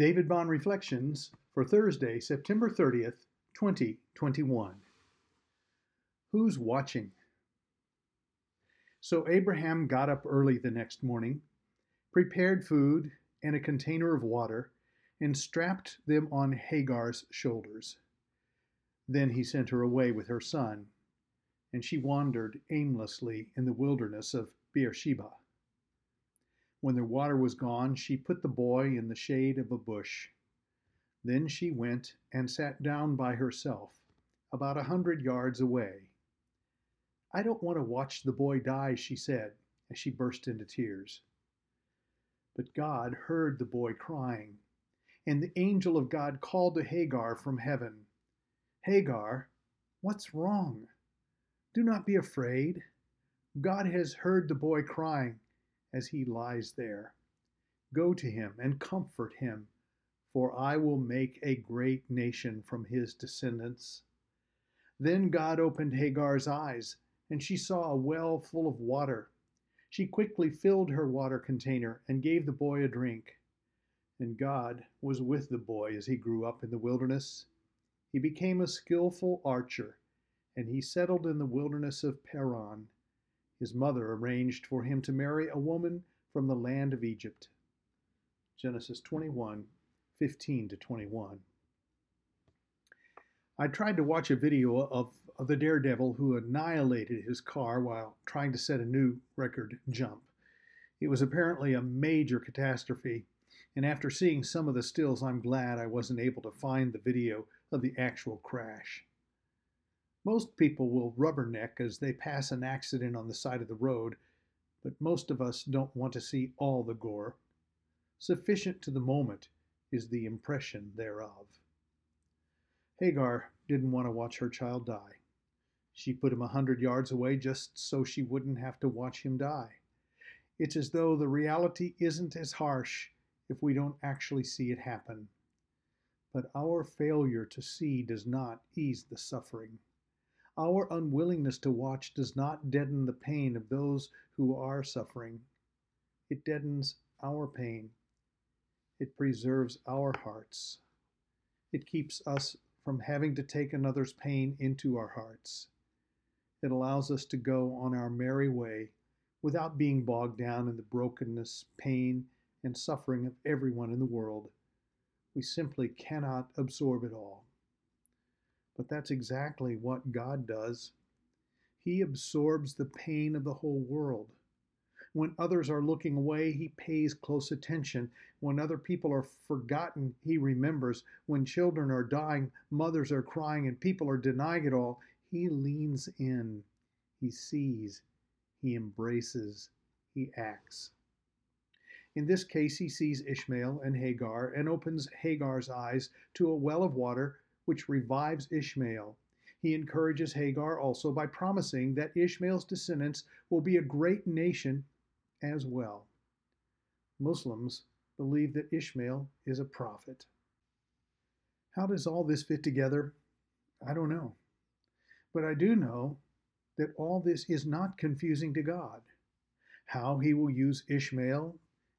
David Bond Reflections for Thursday, September 30th, 2021. Who's watching? So Abraham got up early the next morning, prepared food and a container of water, and strapped them on Hagar's shoulders. Then he sent her away with her son, and she wandered aimlessly in the wilderness of Beersheba. When the water was gone, she put the boy in the shade of a bush. Then she went and sat down by herself, about a hundred yards away. I don't want to watch the boy die, she said, as she burst into tears. But God heard the boy crying, and the angel of God called to Hagar from heaven Hagar, what's wrong? Do not be afraid. God has heard the boy crying as he lies there. Go to him and comfort him, for I will make a great nation from his descendants. Then God opened Hagar's eyes, and she saw a well full of water. She quickly filled her water container and gave the boy a drink. And God was with the boy as he grew up in the wilderness. He became a skillful archer, and he settled in the wilderness of Paran. His mother arranged for him to marry a woman from the land of Egypt. Genesis 21 15 to 21. I tried to watch a video of, of the daredevil who annihilated his car while trying to set a new record jump. It was apparently a major catastrophe, and after seeing some of the stills, I'm glad I wasn't able to find the video of the actual crash. Most people will rubberneck as they pass an accident on the side of the road, but most of us don't want to see all the gore. Sufficient to the moment is the impression thereof. Hagar didn't want to watch her child die. She put him a hundred yards away just so she wouldn't have to watch him die. It's as though the reality isn't as harsh if we don't actually see it happen. But our failure to see does not ease the suffering. Our unwillingness to watch does not deaden the pain of those who are suffering. It deadens our pain. It preserves our hearts. It keeps us from having to take another's pain into our hearts. It allows us to go on our merry way without being bogged down in the brokenness, pain, and suffering of everyone in the world. We simply cannot absorb it all. But that's exactly what God does. He absorbs the pain of the whole world. When others are looking away, he pays close attention. When other people are forgotten, he remembers. When children are dying, mothers are crying, and people are denying it all, he leans in. He sees. He embraces. He acts. In this case, he sees Ishmael and Hagar and opens Hagar's eyes to a well of water which revives Ishmael. He encourages Hagar also by promising that Ishmael's descendants will be a great nation as well. Muslims believe that Ishmael is a prophet. How does all this fit together? I don't know. But I do know that all this is not confusing to God. How he will use Ishmael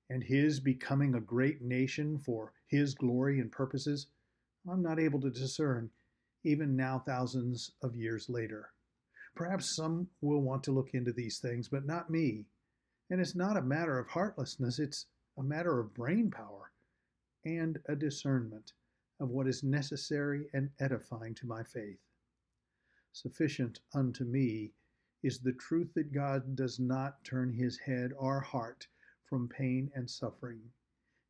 and his becoming a great nation for his glory and purposes I'm not able to discern, even now, thousands of years later. Perhaps some will want to look into these things, but not me. And it's not a matter of heartlessness, it's a matter of brain power and a discernment of what is necessary and edifying to my faith. Sufficient unto me is the truth that God does not turn his head or heart from pain and suffering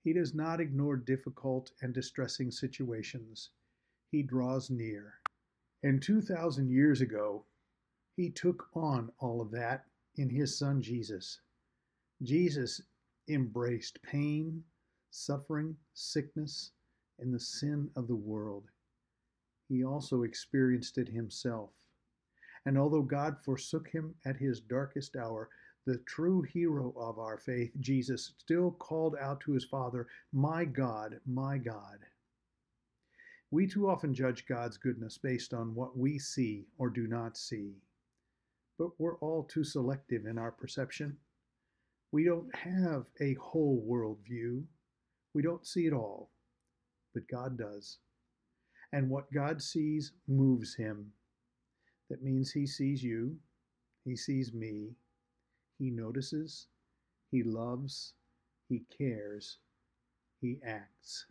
he does not ignore difficult and distressing situations. He draws near. And 2,000 years ago, he took on all of that in his son Jesus. Jesus embraced pain, suffering, sickness, and the sin of the world. He also experienced it himself. And although God forsook him at his darkest hour, the true hero of our faith, Jesus, still called out to his Father, My God, my God. We too often judge God's goodness based on what we see or do not see. But we're all too selective in our perception. We don't have a whole world view. We don't see it all. but God does. And what God sees moves him. That means he sees you, he sees me, he notices, he loves, he cares, he acts.